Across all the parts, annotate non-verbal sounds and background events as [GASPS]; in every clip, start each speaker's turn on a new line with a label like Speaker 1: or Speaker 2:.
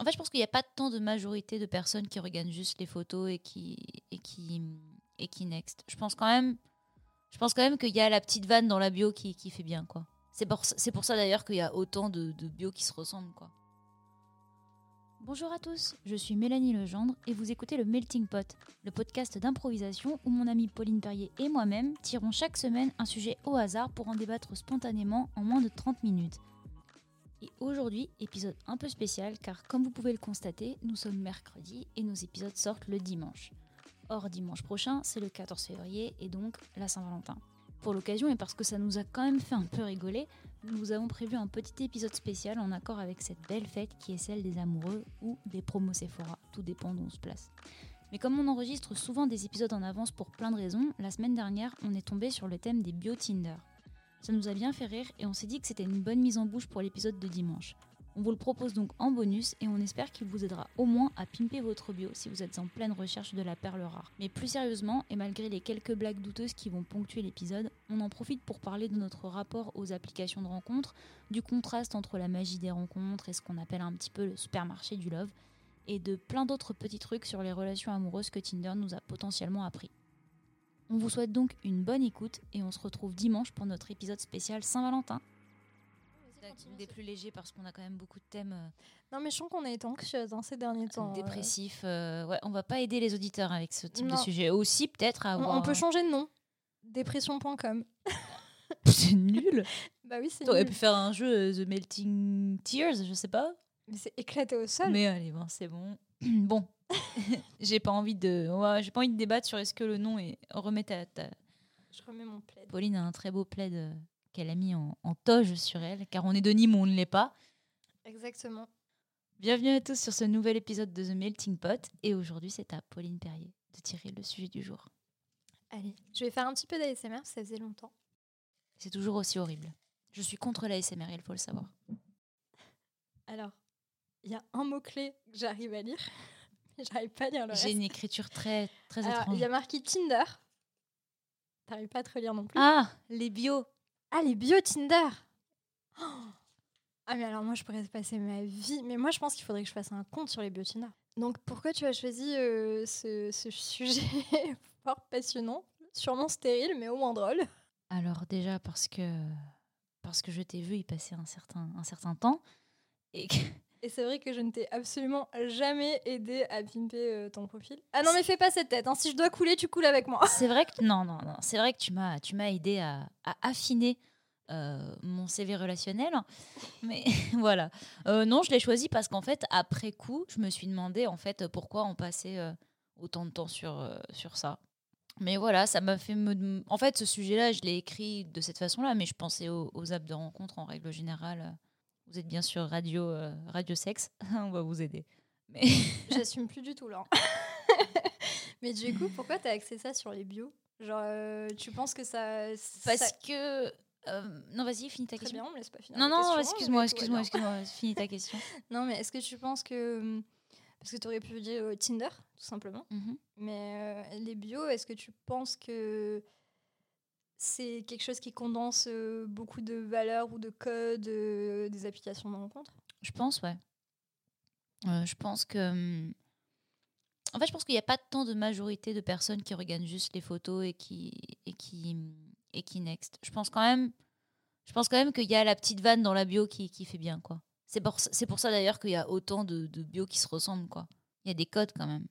Speaker 1: En fait, je pense qu'il n'y a pas tant de majorité de personnes qui regardent juste les photos et qui, et qui, et qui next. Je pense quand même, je pense quand même qu'il y a la petite vanne dans la bio qui, qui fait bien, quoi. C'est pour, c'est pour ça d'ailleurs qu'il y a autant de, de bio qui se ressemblent, quoi. Bonjour à tous, je suis Mélanie Legendre et vous écoutez le Melting Pot, le podcast d'improvisation où mon amie Pauline Perrier et moi-même tirons chaque semaine un sujet au hasard pour en débattre spontanément en moins de 30 minutes. Et aujourd'hui, épisode un peu spécial car comme vous pouvez le constater, nous sommes mercredi et nos épisodes sortent le dimanche. Or, dimanche prochain, c'est le 14 février et donc la Saint-Valentin. Pour l'occasion et parce que ça nous a quand même fait un peu rigoler, nous avons prévu un petit épisode spécial en accord avec cette belle fête qui est celle des amoureux ou des promos Sephora, tout dépend d'où on se place. Mais comme on enregistre souvent des épisodes en avance pour plein de raisons, la semaine dernière on est tombé sur le thème des bio Tinder. Ça nous a bien fait rire et on s'est dit que c'était une bonne mise en bouche pour l'épisode de dimanche. On vous le propose donc en bonus et on espère qu'il vous aidera au moins à pimper votre bio si vous êtes en pleine recherche de la perle rare. Mais plus sérieusement, et malgré les quelques blagues douteuses qui vont ponctuer l'épisode, on en profite pour parler de notre rapport aux applications de rencontres, du contraste entre la magie des rencontres et ce qu'on appelle un petit peu le supermarché du love, et de plein d'autres petits trucs sur les relations amoureuses que Tinder nous a potentiellement appris. On vous souhaite donc une bonne écoute et on se retrouve dimanche pour notre épisode spécial Saint-Valentin des plus légers parce qu'on a quand même beaucoup de thèmes euh,
Speaker 2: Non, mais je sens qu'on a été anxieuse hein, ces derniers temps. euh.
Speaker 1: dépressifs. euh, ouais, on va pas aider les auditeurs avec ce type
Speaker 2: Non.
Speaker 1: de sujet. Aussi peut-être à
Speaker 2: On,
Speaker 1: avoir.
Speaker 2: on peut changer de nom. Dépression.com. [LAUGHS]
Speaker 1: C'est nul. [LAUGHS]
Speaker 2: Bah oui, c'est
Speaker 1: T'aurais
Speaker 2: nul.
Speaker 1: pu faire un jeu The Melting Tears, je sais pas.
Speaker 2: Mais c'est éclaté au sol.
Speaker 1: Mais allez, bon, c'est bon. [CLEARS THROAT] bon, [LAUGHS] j'ai pas envie de, ouais, j'ai pas envie de débattre sur est-ce que le nom est. Remets ta, ta-
Speaker 2: Je remets mon plaid.
Speaker 1: Pauline a un très beau plaid euh, qu'elle a mis en, en toge sur elle, car on est de Nîmes, où on ne l'est pas.
Speaker 2: Exactement.
Speaker 1: Bienvenue à tous sur ce nouvel épisode de The Melting Pot. Et aujourd'hui, c'est à Pauline Perrier de tirer le sujet du jour.
Speaker 2: Allez, je vais faire un petit peu d'ASMR, ça faisait longtemps.
Speaker 1: C'est toujours aussi horrible. Je suis contre la SMR, il faut le savoir.
Speaker 2: Alors, il y a un mot-clé que j'arrive à lire, [LAUGHS] j'arrive pas à lire le
Speaker 1: J'ai une écriture très, très
Speaker 2: Alors, il
Speaker 1: étrange.
Speaker 2: y a marqué Tinder. T'arrives pas à te relire non plus.
Speaker 1: Ah, les bios.
Speaker 2: Ah, les bio Tinder Oh [GASPS] Ah, mais alors moi, je pourrais passer ma vie. Mais moi, je pense qu'il faudrait que je fasse un compte sur les bio Tinder. Donc, pourquoi tu as choisi euh, ce, ce [LAUGHS] sujet fort passionnant? Sûrement stérile, mais au moins drôle.
Speaker 1: Alors déjà parce que parce que je t'ai vu y passer un certain un certain temps et que-
Speaker 2: Et c'est vrai que je ne t'ai absolument jamais aidé à pimper euh, ton profil. Ah non, mais fais pas cette tête. hein. Si je dois couler, tu coules avec moi.
Speaker 1: c'est vrai que non non non c'est vrai que tu m'as tu m'as aidé à, affiner euh, mon CV relationnel mais [LAUGHS] voilà Euh, non je l'ai choisi parce qu'en fait après coup je me suis demandé en fait pourquoi on passait autant de temps sur sur ça mais voilà ça m'a fait me en fait ce sujet là je l'ai écrit de cette façon là mais je pensais aux, aux apps de rencontre en règle générale vous êtes bien sûr radio euh, radio sexe [LAUGHS] on va vous aider mais [LAUGHS]
Speaker 2: J'assume plus du tout là. [LAUGHS] mais du coup, pourquoi t'as axé ça sur les bios? Genre, euh, tu penses que ça.
Speaker 1: parce
Speaker 2: ça...
Speaker 1: que euh, non vas-y finis ta
Speaker 2: Très
Speaker 1: question
Speaker 2: bien, on me laisse pas finir.
Speaker 1: Non, non,
Speaker 2: question,
Speaker 1: excuse-moi, excuse-moi, excuse-moi, finis ta question.
Speaker 2: Non, mais est-ce que tu penses que. hum, Parce que tu aurais pu dire euh, Tinder, tout simplement.
Speaker 1: Mhm.
Speaker 2: Mais euh, les bios, est-ce que tu penses que c'est quelque chose qui condense euh, beaucoup de valeurs ou de codes euh, des applications de rencontre
Speaker 1: Je pense, ouais. Euh, je pense que. hum, En fait, je pense qu'il n'y a pas tant de majorité de personnes qui regardent juste les photos et qui et qui et qui next. Je pense quand même. Je pense quand même qu'il y a la petite vanne dans la bio qui, qui fait bien, quoi. C'est pour, c'est pour ça d'ailleurs qu'il y a autant de, de bio qui se ressemblent, quoi. Il y a des codes quand même.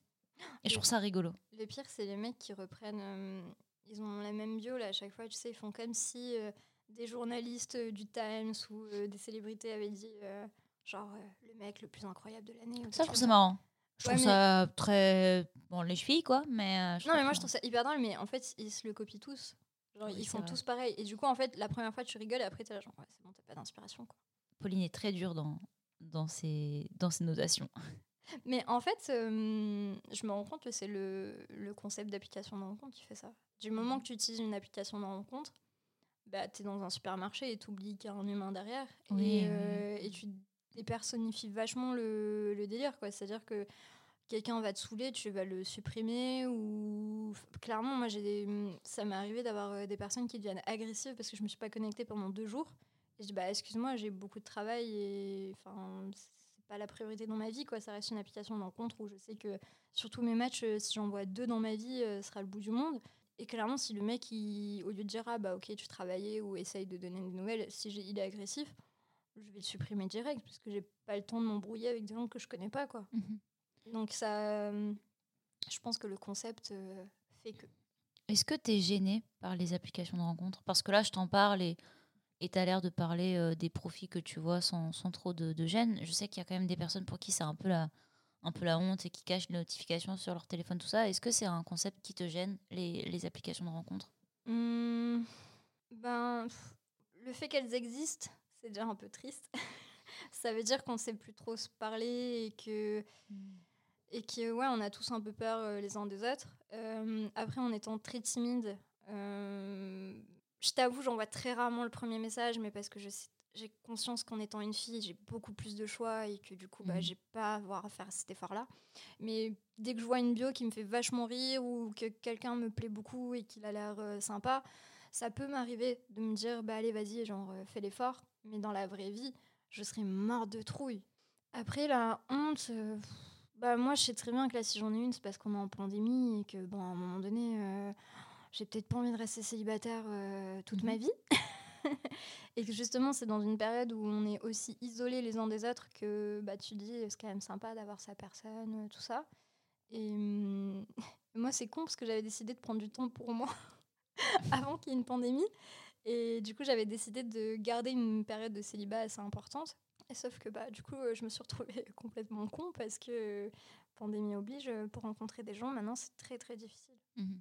Speaker 1: Et je trouve ça rigolo.
Speaker 2: Le pire, c'est les mecs qui reprennent. euh, ils ont la même bio là à chaque fois, tu sais, ils font comme si euh, des journalistes euh, du Times ou euh, des célébrités avaient dit genre le mec le plus incroyable de l'année.
Speaker 1: Ça, je trouve ça marrant. Je
Speaker 2: Ouais,
Speaker 1: trouve
Speaker 2: mais-
Speaker 1: ça très. Bon, les chevilles, quoi, mais.
Speaker 2: Non, mais moi je trouve ça hyper drôle, mais en fait ils se le copient tous. Genre,
Speaker 1: Oui,
Speaker 2: ils font
Speaker 1: vrai.
Speaker 2: tous pareil. Et du coup, en fait, la première fois tu rigoles et après t'es là genre ouais, c'est bon, t'as pas d'inspiration quoi.
Speaker 1: Pauline est très dure dans, dans, ses, dans ses notations.
Speaker 2: Mais en fait, euh, je me rends compte que c'est le, le concept d'application de rencontre qui fait ça. Du moment que tu utilises une application de rencontre, bah, tu es dans un supermarché et tu oublies qu'il y a un humain derrière.
Speaker 1: Oui,
Speaker 2: et, euh, et tu dépersonnifies vachement le, le délire. quoi. C'est-à-dire que quelqu'un va te saouler, tu vas le supprimer. ou Clairement, moi, j'ai des... ça m'est arrivé d'avoir euh, des personnes qui deviennent agressives parce que je me suis pas connectée pendant deux jours. Et je dis, bah, excuse-moi, j'ai beaucoup de travail et enfin, pas la priorité dans ma vie, quoi. Ça reste une application de rencontre où je sais que sur tous mes matchs, euh, si j'en vois deux dans ma vie, euh, ce sera le bout du monde. Et clairement, si le mec, il, au lieu de dire ah bah ok, tu travaillais ou essaye de donner des nouvelles, si j'ai- il est agressif, je vais le supprimer direct parce que j'ai pas le temps de m'embrouiller avec des gens que je connais pas, quoi.
Speaker 1: Mhm.
Speaker 2: Donc ça, euh, je pense que le concept fait que.
Speaker 1: Est-ce que tu es gêné par les applications de rencontre Parce que là, je t'en parle et tu as l'air de parler euh, des profits que tu vois sans, sans trop de, de gêne. Je sais qu'il y a quand même des personnes pour qui c'est un peu la, un peu la honte et qui cachent les notifications sur leur téléphone, tout ça. Est-ce que c'est un concept qui te gêne, les, les applications de rencontre
Speaker 2: Hmm, ben, pff, le fait qu'elles existent, c'est déjà un peu triste. [LAUGHS] ça veut dire qu'on sait plus trop se parler et que et que ouais, on a tous un peu peur euh, les uns des autres. Euh, après, en étant très timide, euh, je t'avoue, j'envoie très rarement le premier message, mais parce que j'ai conscience qu'en étant une fille, j'ai beaucoup plus de choix et que du coup, bah,
Speaker 1: Mhm.
Speaker 2: j'ai pas à avoir à faire cet effort-là. Mais dès que je vois une bio qui me fait vachement rire ou que quelqu'un me plaît beaucoup et qu'il a l'air euh, sympa, ça peut m'arriver de me dire, bah allez, vas-y, genre, euh, fais l'effort. Mais dans la vraie vie, je serais morte de trouille. Après, la honte, euh, bah moi, je sais très bien que là, si j'en ai une, c'est parce qu'on est en pandémie et que, bon, à un moment donné, j'ai peut-être pas envie de rester célibataire euh, toute ma
Speaker 1: Mhm.
Speaker 2: vie. [LAUGHS] et que justement, c'est dans une période où on est aussi isolés les uns des autres que bah, tu dis, c'est quand même sympa d'avoir sa personne, euh, tout ça. Et hum, [LAUGHS] moi, c'est con parce que j'avais décidé de prendre du temps pour moi [LAUGHS] avant qu'il y ait une pandémie. Et du coup, j'avais décidé de garder une période de célibat assez importante. Et sauf que bah, du coup, euh, je me suis retrouvée complètement con parce que euh, pandémie oblige, euh, pour rencontrer des gens, maintenant, c'est très très difficile.
Speaker 1: Mhm.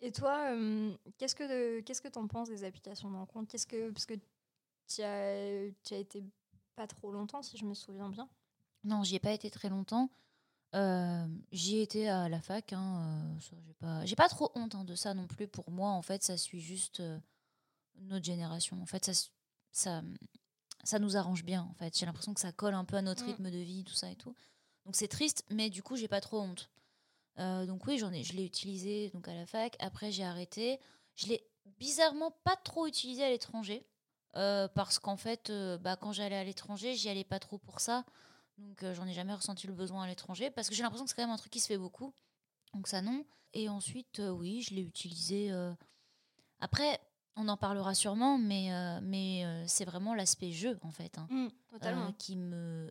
Speaker 2: Et toi, euh, qu'est-ce que qu'est-ce que t'en penses des applications de rencontre Qu'est-ce que parce que tu as tu as été pas trop longtemps, si je me souviens bien.
Speaker 1: Non, j'y ai pas été très longtemps. Euh, j'y étais à la fac. Hein, euh, j'ai pas, j'ai pas trop honte hein, de ça non plus. Pour moi, en fait, ça suit juste euh, notre génération. En fait, ça, ça, ça nous arrange bien. En fait, j'ai l'impression que ça colle un peu à notre
Speaker 2: Mm.
Speaker 1: rythme de vie, tout ça et tout. Donc c'est triste, mais du coup, j'ai pas trop honte. Euh, donc oui, j'en ai, je l'ai utilisé donc à la fac. Après, j'ai arrêté. Je l'ai bizarrement pas trop utilisé à l'étranger. euh, parce qu'en fait, euh, bah, quand j'allais à l'étranger, j'y allais pas trop pour ça. Donc j'en ai jamais ressenti le besoin à l'étranger parce que j'ai l'impression que c'est quand même un truc qui se fait beaucoup. Donc ça non. Et ensuite, oui, je l'ai utilisé. Après, on en parlera sûrement, mais, mais c'est vraiment l'aspect jeu en fait. hein,
Speaker 2: Mm, totalement.
Speaker 1: euh, qui me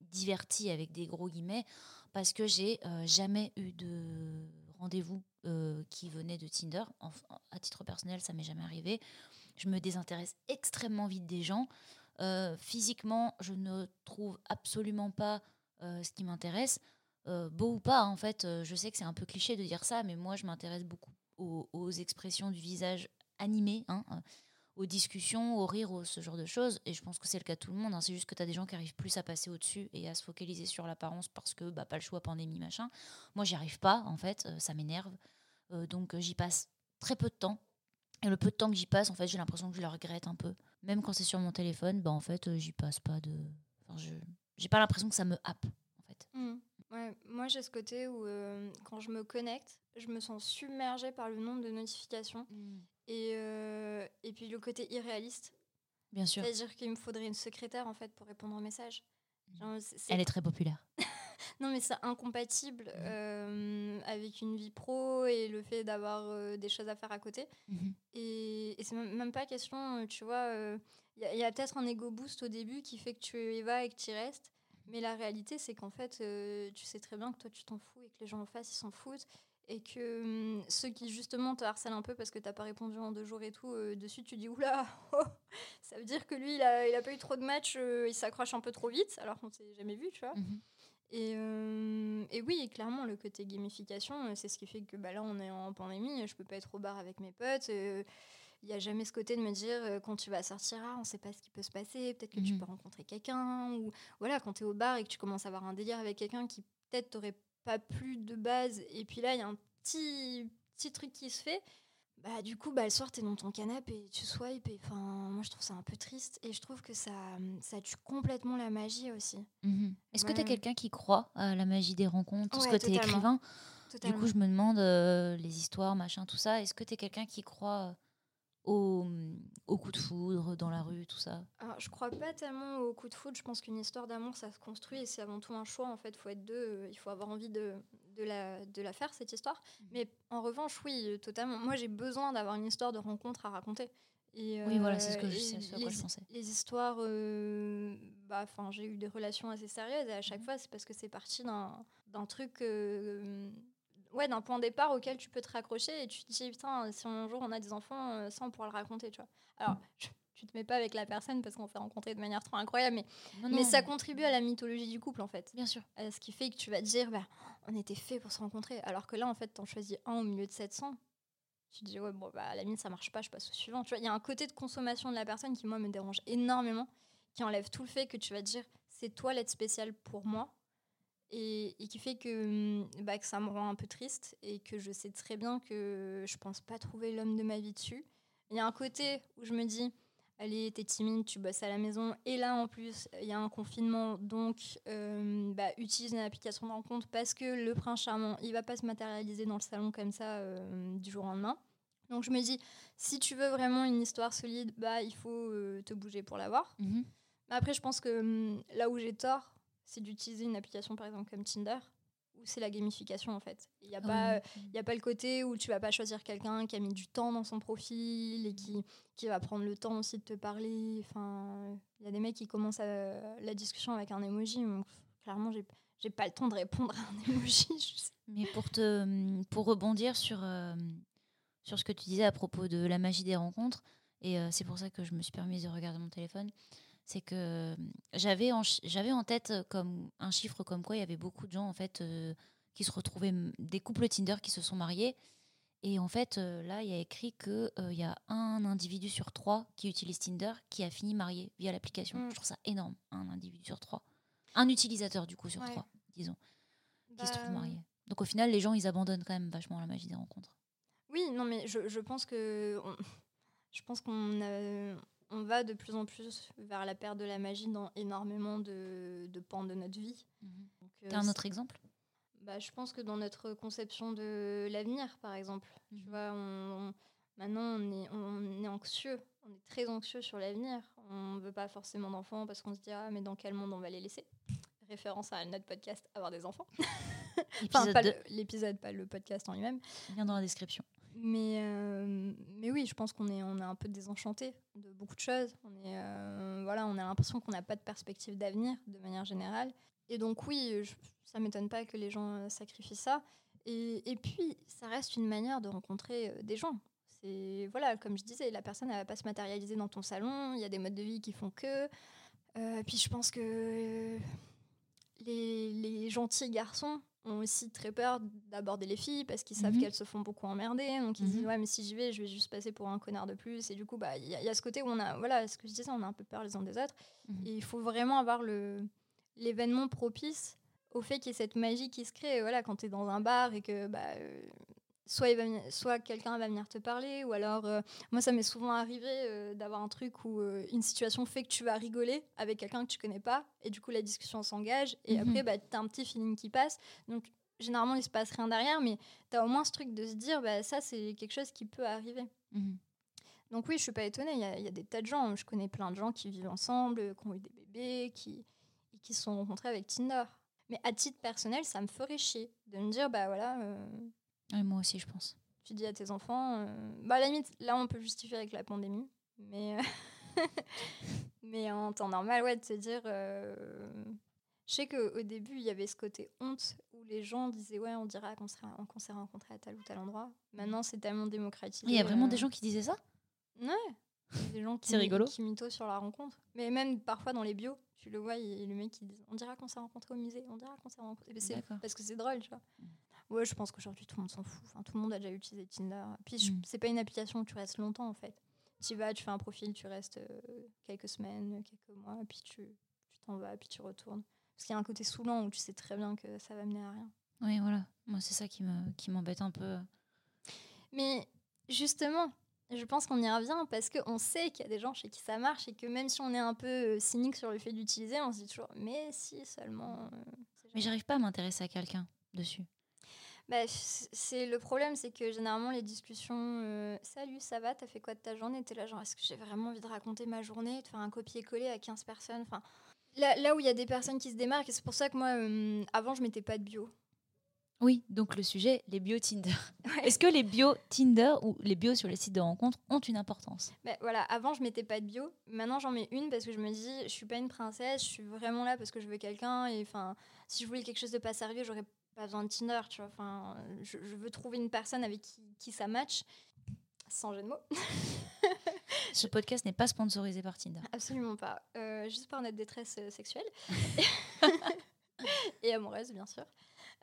Speaker 1: divertit avec des gros guillemets parce que j'ai euh, jamais eu de rendez-vous euh, qui venait de Tinder. Enfin, à titre personnel, ça m'est jamais arrivé. Je me désintéresse extrêmement vite des gens. Euh, physiquement, je ne trouve absolument pas euh, ce qui m'intéresse. Beau ou pas, en fait, je sais que c'est un peu cliché de dire ça, mais moi, je m'intéresse beaucoup aux, expressions du visage animé, hein, aux discussions, au rire, au- ce genre de choses. Et je pense que c'est le cas de tout le monde. hein. C'est juste que tu as des gens qui arrivent plus à passer au-dessus et à se focaliser sur l'apparence parce que bah, pas le choix, pandémie, machin. Moi, j'y arrive pas, en fait. euh, ça m'énerve. Euh, donc, euh, j'y passe très peu de temps. Et le peu de temps que j'y passe, en fait, j'ai l'impression que je le regrette un peu. Même quand c'est sur mon téléphone, bah, en fait, euh, j'y passe pas de. Enfin, je j'ai pas l'impression que ça me happe, en fait.
Speaker 2: Mm. Ouais, moi j'ai ce côté où quand je me connecte, je me sens submergée par le nombre de notifications et, euh, et puis le côté irréaliste.
Speaker 1: Bien sûr.
Speaker 2: C'est-à-dire qu'il me faudrait une secrétaire en fait pour répondre aux messages. Genre, c'est-
Speaker 1: Elle est très populaire. [LAUGHS]
Speaker 2: Non mais c'est incompatible
Speaker 1: Mhm.
Speaker 2: euh, avec une vie pro et le fait d'avoir euh, des choses à faire à côté.
Speaker 1: Mhm.
Speaker 2: Et, et c'est même pas question, tu vois, il y a, a peut-être un ego boost au début qui fait que tu y vas et que tu y restes. Mais la réalité, c'est qu'en fait, tu sais très bien que toi, tu t'en fous et que les gens en face, ils s'en foutent. Et que hum, ceux qui, justement, te harcèlent un peu parce que t'as pas répondu en deux jours et tout, euh, dessus, tu dis Oula, [LAUGHS] oh, ça veut dire que lui, il a, il a pas eu trop de matchs, euh, il s'accroche un peu trop vite, alors qu'on s'est jamais vu, tu vois.
Speaker 1: Mhm.
Speaker 2: Et, euh, et oui, et clairement, le côté gamification, euh, c'est ce qui fait que bah, là, on est en pandémie, je peux pas être au bar avec mes potes. euh, Il n'y a jamais ce côté de me dire, euh, quand tu vas sortir, ah, on sait pas ce qui peut se passer, peut-être que tu
Speaker 1: Mhm.
Speaker 2: peux rencontrer quelqu'un. Ou voilà, quand tu es au bar et que tu commences à avoir un délire avec quelqu'un qui peut-être t'aurait pas plu de base, et puis là, il y a un petit, petit truc qui se fait. Bah, du coup, bah, le soir, tu es dans ton canapé et tu swipes. Et, enfin, moi, je trouve ça un peu triste. Et je trouve que ça, ça tue complètement la magie aussi.
Speaker 1: Mhm. Est-ce que tu es quelqu'un qui croit à la magie des rencontres Parce
Speaker 2: Ouais,
Speaker 1: que tu es
Speaker 2: totalement.
Speaker 1: écrivain? Du coup, je me demande euh, les histoires, machin, tout ça. Est-ce que tu es quelqu'un qui croit euh, au, au coup de foudre dans la rue, tout ça
Speaker 2: Alors, je crois pas tellement au coup de foudre. Je pense qu'une histoire d'amour, ça se construit et c'est avant tout un choix. En fait, il faut être deux. euh, Il faut avoir envie de, de, la, de la faire, cette histoire. Mais en revanche, oui, euh, totalement. Moi, j'ai besoin d'avoir une histoire de rencontre à raconter. Et,
Speaker 1: Oui, voilà, c'est ce
Speaker 2: euh,
Speaker 1: que je, ce à quoi
Speaker 2: les-
Speaker 1: je pensais.
Speaker 2: les histoires, euh, bah, enfin, j'ai eu des relations assez sérieuses et à chaque
Speaker 1: Mhm.
Speaker 2: fois, c'est parce que c'est parti d'un d'un truc, euh, ouais, d'un point de départ auquel tu peux te raccrocher et tu te dis, putain, si un jour on a des enfants, euh, ça on pourra le raconter, tu vois. Alors, je- tu te mets pas avec la personne parce qu'on s'est rencontrés de manière trop incroyable, mais,
Speaker 1: Non,
Speaker 2: mais
Speaker 1: non,
Speaker 2: ça contribue à la mythologie du couple en fait.
Speaker 1: Bien sûr.
Speaker 2: À ce qui fait que tu vas te dire, bah, on était fait pour se rencontrer. Alors que là, en fait, t'en choisis un au milieu de 700. Tu te dis, ouais, bon, bah, à la limite, ça marche pas, je passe au suivant. Tu vois, il y a un côté de consommation de la personne qui, moi, me dérange énormément, qui enlève tout le fait que tu vas te dire, c'est toi l'être spécial pour moi. Et, et qui fait que, hum, bah, que ça me rend un peu triste et que je sais très bien que je pense pas trouver l'homme de ma vie dessus. Il y a un côté où je me dis, allez, t'es timide, tu bosses à la maison. Et là, en plus, il y a un confinement, donc euh, bah, utilise une application de rencontre parce que le prince charmant, il va pas se matérialiser dans le salon comme ça euh, du jour au lendemain. Donc je me dis, si tu veux vraiment une histoire solide, bah, il faut euh, te bouger pour l'avoir. Mais après, je pense que hum, là où j'ai tort, c'est d'utiliser une application par exemple comme Tinder, où c'est la gamification en fait. Il n'y a,
Speaker 1: Ah
Speaker 2: pas, il a pas le côté où tu vas pas choisir quelqu'un qui a mis du temps dans son profil et qui, qui va prendre le temps aussi de te parler. Enfin, il y a des mecs qui commencent à- la discussion avec un emoji. donc, clairement, j'ai j'ai pas le temps de répondre à un [LAUGHS] emoji.
Speaker 1: Mais pour, te, pour rebondir sur, euh, sur ce que tu disais à propos de la magie des rencontres, et euh, c'est pour ça que je me suis permise de regarder mon téléphone, c'est que j'avais en, j'avais en tête comme un chiffre comme quoi il y avait beaucoup de gens en fait euh, qui se retrouvaient, des couples Tinder qui se sont mariés. Et en fait, euh, là, il y a écrit qu'il y a un individu sur trois qui utilise Tinder qui a fini marié via l'application.
Speaker 2: Mm.
Speaker 1: Je trouve ça énorme, un individu sur trois. Un utilisateur, du coup, sur
Speaker 2: Ouais.
Speaker 1: trois, disons, qui se trouve
Speaker 2: Bah,
Speaker 1: marié. Donc au final, les gens, ils abandonnent quand même vachement la magie des rencontres.
Speaker 2: Oui, non, mais je, je pense que on- [LAUGHS] je pense qu'on a- on va de plus en plus vers la perte de la magie dans énormément de, de pans de notre vie. Donc, euh,
Speaker 1: T'as un
Speaker 2: c'est-
Speaker 1: autre exemple?
Speaker 2: Bah, je pense que dans notre conception de l'avenir, par exemple, tu
Speaker 1: Mhm.
Speaker 2: vois, on, on- maintenant on est, on est anxieux, on est très anxieux sur l'avenir. On ne veut pas forcément d'enfants parce qu'on se dit ah mais dans quel monde on va les laisser? Référence à notre podcast avoir des enfants. [LAUGHS] Enfin pas
Speaker 1: 2,
Speaker 2: le- l'épisode, pas le podcast en lui-même.
Speaker 1: lien dans la description.
Speaker 2: Mais, euh, mais oui, je pense qu'on est, on est un peu désenchanté de beaucoup de choses. On, est, euh, voilà, on a l'impression qu'on n'a pas de perspective d'avenir de manière générale. Et donc oui, je, ça m'étonne pas que les gens euh, sacrifient ça. Et, et puis, ça reste une manière de rencontrer des gens. C'est voilà, comme je disais, la personne elle va pas se matérialiser dans ton salon. Il y a des modes de vie qui font que. Puis je pense que les, les gentils garçons ont aussi très peur d'aborder les filles parce qu'ils savent
Speaker 1: Mhm.
Speaker 2: qu'elles se font beaucoup emmerder. Donc ils se disent
Speaker 1: Mhm.
Speaker 2: ouais mais si j'y vais, je vais juste passer pour un connard de plus. Et du coup bah il y, a- il y a ce côté où on a voilà ce que je disais, on a un peu peur les uns des autres.
Speaker 1: Mhm.
Speaker 2: Et il faut vraiment avoir le l'événement propice au fait qu'il y ait cette magie qui se crée. Voilà quand tu es dans un bar et que bah euh, soit, soit quelqu'un va venir te parler, ou alors, euh, moi, ça m'est souvent arrivé euh, d'avoir un truc où euh, une situation fait que tu vas rigoler avec quelqu'un que tu connais pas, et du coup, la discussion s'engage, et
Speaker 1: Mhm.
Speaker 2: après, bah, tu as un petit feeling qui passe. Donc, généralement, il se passe rien derrière, mais tu as au moins ce truc de se dire, bah, ça, c'est quelque chose qui peut arriver.
Speaker 1: Mhm.
Speaker 2: Donc oui, je suis pas étonnée. Il y, a- il y a des tas de gens. Je connais plein de gens qui vivent ensemble, qui ont eu des bébés, qui, qui se sont rencontrés avec Tinder. Mais à titre personnel, ça me ferait chier de me dire, bah voilà,
Speaker 1: moi aussi, je pense.
Speaker 2: tu dis à tes enfants, euh, bah à la limite, là on peut justifier avec la pandémie, mais euh, [LAUGHS] mais en temps normal, ouais, de se dire, euh, je sais qu'au début il y avait ce côté honte où les gens disaient ouais, on dira qu'on s'est s'est rencontrés à tel ou tel endroit. Maintenant c'est tellement démocratisé.
Speaker 1: Il y a vraiment
Speaker 2: euh,
Speaker 1: des gens qui disaient ça?
Speaker 2: Ouais. Des gens qui,
Speaker 1: C'est rigolo.
Speaker 2: qui mythos sur la rencontre. Mais même parfois dans les bios, tu le vois, il y a le mec qui dit On dira qu'on s'est rencontrés au musée, on dira qu'on s'est rencontrés. Parce que c'est drôle, tu vois. Ouais, je pense qu'aujourd'hui tout le monde s'en fout. Enfin, tout le monde a déjà utilisé Tinder. Puis je-
Speaker 1: Mm.
Speaker 2: c'est pas une application où tu restes longtemps en fait. Tu vas, tu fais un profil, tu restes euh, quelques semaines, quelques mois, puis tu tu t'en vas, puis tu retournes. Parce qu'il y a un côté saoulant où tu sais très bien que ça va mener à rien.
Speaker 1: Oui, voilà. Moi, c'est ça qui me qui m'embête un peu.
Speaker 2: Mais justement, je pense qu'on y revient parce qu'on sait qu'il y a des gens chez qui ça marche et que même si on est un peu euh, cynique sur le fait d'utiliser, on se dit toujours mais si seulement. euh,
Speaker 1: Mais j'arrive pas à m'intéresser à quelqu'un dessus.
Speaker 2: Bah, c'est le problème, c'est que généralement les discussions, euh, salut, ça va, t'as fait quoi de ta journée? T'es là genre, est-ce que j'ai vraiment envie de raconter ma journée, de faire un copier-coller à 15 personnes? Enfin, là, là où il y a des personnes qui se démarquent, c'est pour ça que moi, euh, avant, je mettais pas de bio.
Speaker 1: Oui, donc le sujet, les bios Tinder. [LAUGHS]
Speaker 2: Ouais.
Speaker 1: Est-ce que les bios Tinder ou les bios sur les sites de rencontres ont une importance?
Speaker 2: Bah, voilà, avant, je mettais pas de bio. Maintenant, j'en mets une parce que je me dis, je suis pas une princesse, je suis vraiment là parce que je veux quelqu'un. Et enfin, si je voulais quelque chose de pas sérieux, j'aurais pas besoin de Tinder, tu vois. Enfin, je, je veux trouver une personne avec qui, qui ça match. Sans jeu de mots. [LAUGHS]
Speaker 1: Ce podcast n'est pas sponsorisé par Tinder.
Speaker 2: Absolument pas. Euh, juste par notre détresse euh, sexuelle. [LAUGHS] et amoureuse, bien sûr.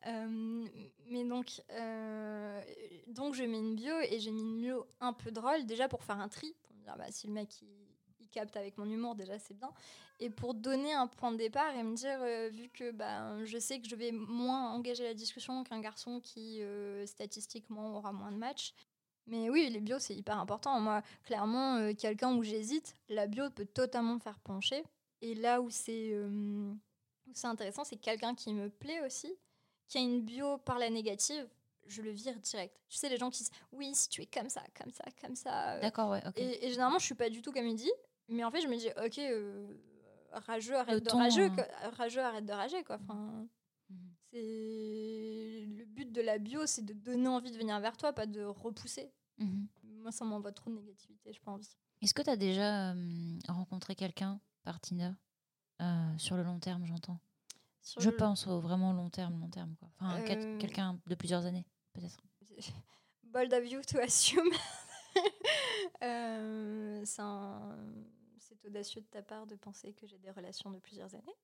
Speaker 2: Euh, mais donc, euh, donc, je mets une bio et j'ai mis une bio un peu drôle, déjà pour faire un tri. Pour me dire, bah, si le mec il capte avec mon humour, déjà c'est bien. Et pour donner un point de départ et me dire, euh, vu que bah, je sais que je vais moins engager la discussion qu'un garçon qui, euh, statistiquement, aura moins de matchs. Mais oui, les bios, c'est hyper important. Moi, clairement, euh, quelqu'un où j'hésite, la bio peut totalement me faire pencher. Et là où c'est où c'est intéressant, c'est quelqu'un qui me plaît aussi, qui a une bio par la négative, je le vire direct. Tu sais, les gens qui disent oui, si tu es comme ça, comme ça, comme ça.
Speaker 1: D'accord, ouais, ok.
Speaker 2: et, et généralement, je suis pas du tout comme il dit. Mais en fait, je me dis, ok, euh, rageux, arrête de
Speaker 1: ton,
Speaker 2: rageux, quoi. rageux, arrête de rager, quoi. Enfin,
Speaker 1: Mhm.
Speaker 2: c'est le but de la bio, c'est de donner envie de venir vers toi, pas de repousser.
Speaker 1: Mhm.
Speaker 2: Moi, ça m'envoie trop de négativité, pas envie.
Speaker 1: Est-ce que tu as déjà euh, rencontré quelqu'un par Tinder Euh, Sur le long terme, j'entends. Je
Speaker 2: le-
Speaker 1: pense au vraiment long terme, long terme. Quoi. Enfin, quel- quelqu'un de plusieurs années, peut-être. [LAUGHS]
Speaker 2: Bold of you to assume. [LAUGHS] Euh, c'est un- c'est audacieux de ta part de penser que j'ai des relations de plusieurs années.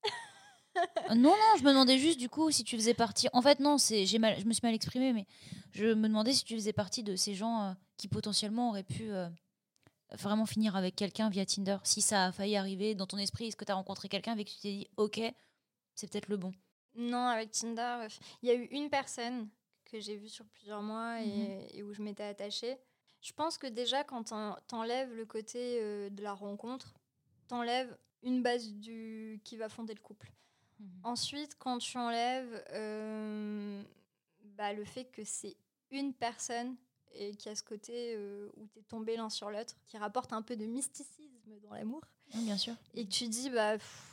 Speaker 1: Euh, [LAUGHS] non, non, je me demandais juste du coup si tu faisais partie. En fait, non, c'est j'ai mal, je me suis mal exprimée, mais je me demandais si tu faisais partie de ces gens euh, qui potentiellement auraient pu euh, vraiment finir avec quelqu'un via Tinder. Si ça a failli arriver dans ton esprit, est-ce que tu as rencontré quelqu'un avec qui tu t'es dit, ok, c'est peut-être le bon?
Speaker 2: Non, avec Tinder, il y a eu une personne que j'ai vue sur plusieurs mois et, et où je m'étais attachée. Je pense que déjà, quand t'en- t'enlèves le côté euh, de la rencontre, t'enlèves une base du qui va fonder le couple. Ensuite, quand tu enlèves euh, bah, le fait que c'est une personne et qu'il y a ce côté euh, où tu es tombé l'un sur l'autre, qui rapporte un peu de mysticisme dans l'amour,
Speaker 1: bien sûr.
Speaker 2: et que tu dis, bah, pff,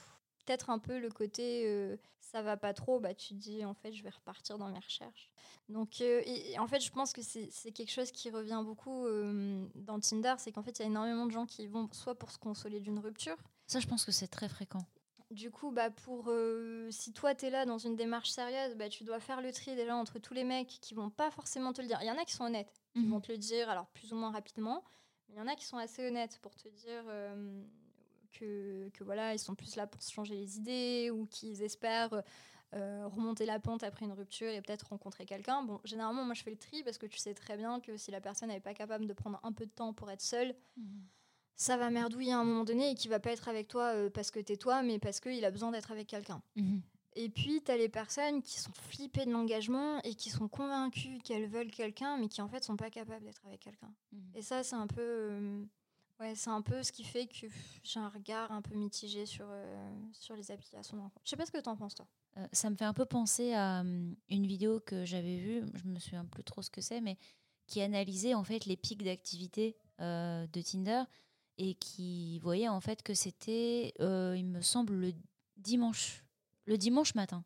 Speaker 2: peut-être un peu le côté euh, ça va pas trop, bah, tu dis, en fait, je vais repartir dans mes recherches. Donc, euh, et, et en fait, je pense que c'est quelque chose qui revient beaucoup euh, dans Tinder, c'est qu'en fait, il y a énormément de gens qui vont soit pour se consoler d'une rupture,
Speaker 1: Ça, je pense que c'est très fréquent.
Speaker 2: du coup, bah pour si toi t'es là dans une démarche sérieuse, bah tu dois faire le tri déjà entre tous les mecs qui vont pas forcément te le dire. Il y en a qui sont honnêtes, qui
Speaker 1: Mhm.
Speaker 2: vont te le dire, alors plus ou moins rapidement. Mais il y en a qui sont assez honnêtes pour te dire que, que voilà, ils sont plus là pour se changer les idées ou qu'ils espèrent euh, remonter la pente après une rupture et peut-être rencontrer quelqu'un. Bon, généralement, moi je fais le tri parce que tu sais très bien que si la personne n'est pas capable de prendre un peu de temps pour être seule, ça va merdouiller à un moment donné et qu'il va pas être avec toi euh, parce que t'es toi, mais parce qu'il a besoin d'être avec quelqu'un.
Speaker 1: Mhm.
Speaker 2: Et puis, tu as les personnes qui sont flippées de l'engagement et qui sont convaincues qu'elles veulent quelqu'un, mais qui en fait sont pas capables d'être avec quelqu'un.
Speaker 1: Mhm.
Speaker 2: Et ça, c'est un peu. euh, ouais, c'est un peu ce qui fait que j'ai un regard un peu mitigé sur, euh, sur les applications de rencontre. Je sais pas ce que t'en penses, toi.
Speaker 1: Euh, ça me fait un peu penser à hum, une vidéo que j'avais vue, je me souviens plus trop ce que c'est, mais qui analysait en fait les pics d'activité euh, de Tinder et qui voyait en fait que c'était, il me semble, le dimanche, le dimanche matin.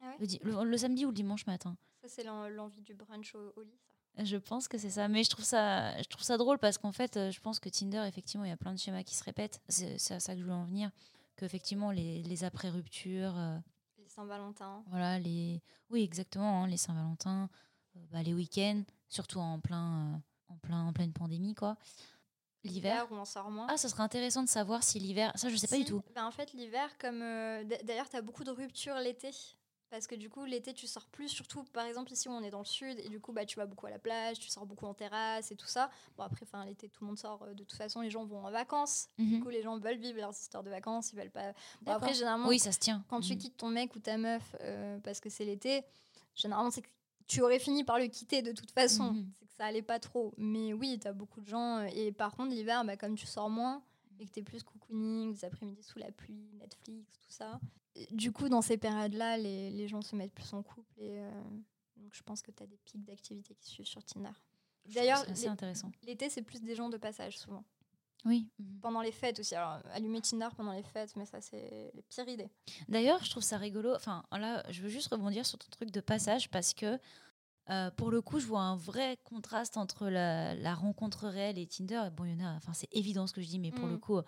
Speaker 2: Ah ouais?
Speaker 1: Le, le- le samedi ou le dimanche matin.
Speaker 2: Ça, c'est l'en- l'envie du brunch au, au lit.
Speaker 1: Je pense que c'est ça, mais je trouve ça, je trouve ça drôle parce qu'en fait, euh, je pense que Tinder, effectivement, il y a plein de schémas qui se répètent. C'est à ça que je voulais en venir, qu'effectivement les, les après-ruptures, euh,
Speaker 2: Les Saint-Valentin.
Speaker 1: Voilà, les... Oui, exactement, hein, les Saint-Valentin, euh, bah, les week-ends, surtout en, plein, euh, en, plein, en pleine pandémie, quoi. L'hiver.
Speaker 2: où on sort moins.
Speaker 1: Ah, ça serait intéressant de savoir si l'hiver... Ça, je sais pas du tout.
Speaker 2: ben, en fait, l'hiver, comme. D'ailleurs, tu as beaucoup de ruptures l'été. Parce que du coup, l'été, tu sors plus, surtout par exemple ici où on est dans le sud, et du coup, bah, tu vas beaucoup à la plage, tu sors beaucoup en terrasse et tout ça. Bon, après, enfin, l'été, tout le monde sort. euh, de toute façon, les gens vont en vacances. Du
Speaker 1: Mhm.
Speaker 2: coup, les gens veulent vivre leurs histoires de vacances, ils veulent pas. Bon, après, généralement,
Speaker 1: Oui, ça se tient.
Speaker 2: quand tu
Speaker 1: Mhm.
Speaker 2: quittes ton mec ou ta meuf euh, parce que c'est l'été, généralement, c'est que tu aurais fini par le quitter de toute façon.
Speaker 1: Mhm.
Speaker 2: C'est que ça allait pas trop. Mais oui, tu as beaucoup de gens. euh, Et par contre, l'hiver, bah, comme tu sors moins et que tu es plus cocooning, des après-midi sous la pluie, Netflix, tout ça. et Du coup, dans ces périodes-là, les, les gens se mettent plus en couple. Et euh, donc je pense que tu as des pics d'activité qui suivent sur Tinder. D'ailleurs,
Speaker 1: c'est intéressant.
Speaker 2: L'été, c'est plus des gens de passage souvent.
Speaker 1: Oui. Mhm.
Speaker 2: Pendant les fêtes aussi. Alors, allumer Tinder pendant les fêtes, mais ça, c'est les pires idées.
Speaker 1: D'ailleurs, je trouve ça rigolo. Enfin, là, je veux juste rebondir sur ton truc de passage parce que euh, pour le coup, je vois un vrai contraste entre la, rencontre réelle et Tinder. Bon, il y en a, enfin, c'est évident ce que je dis, mais pour le mm. coup,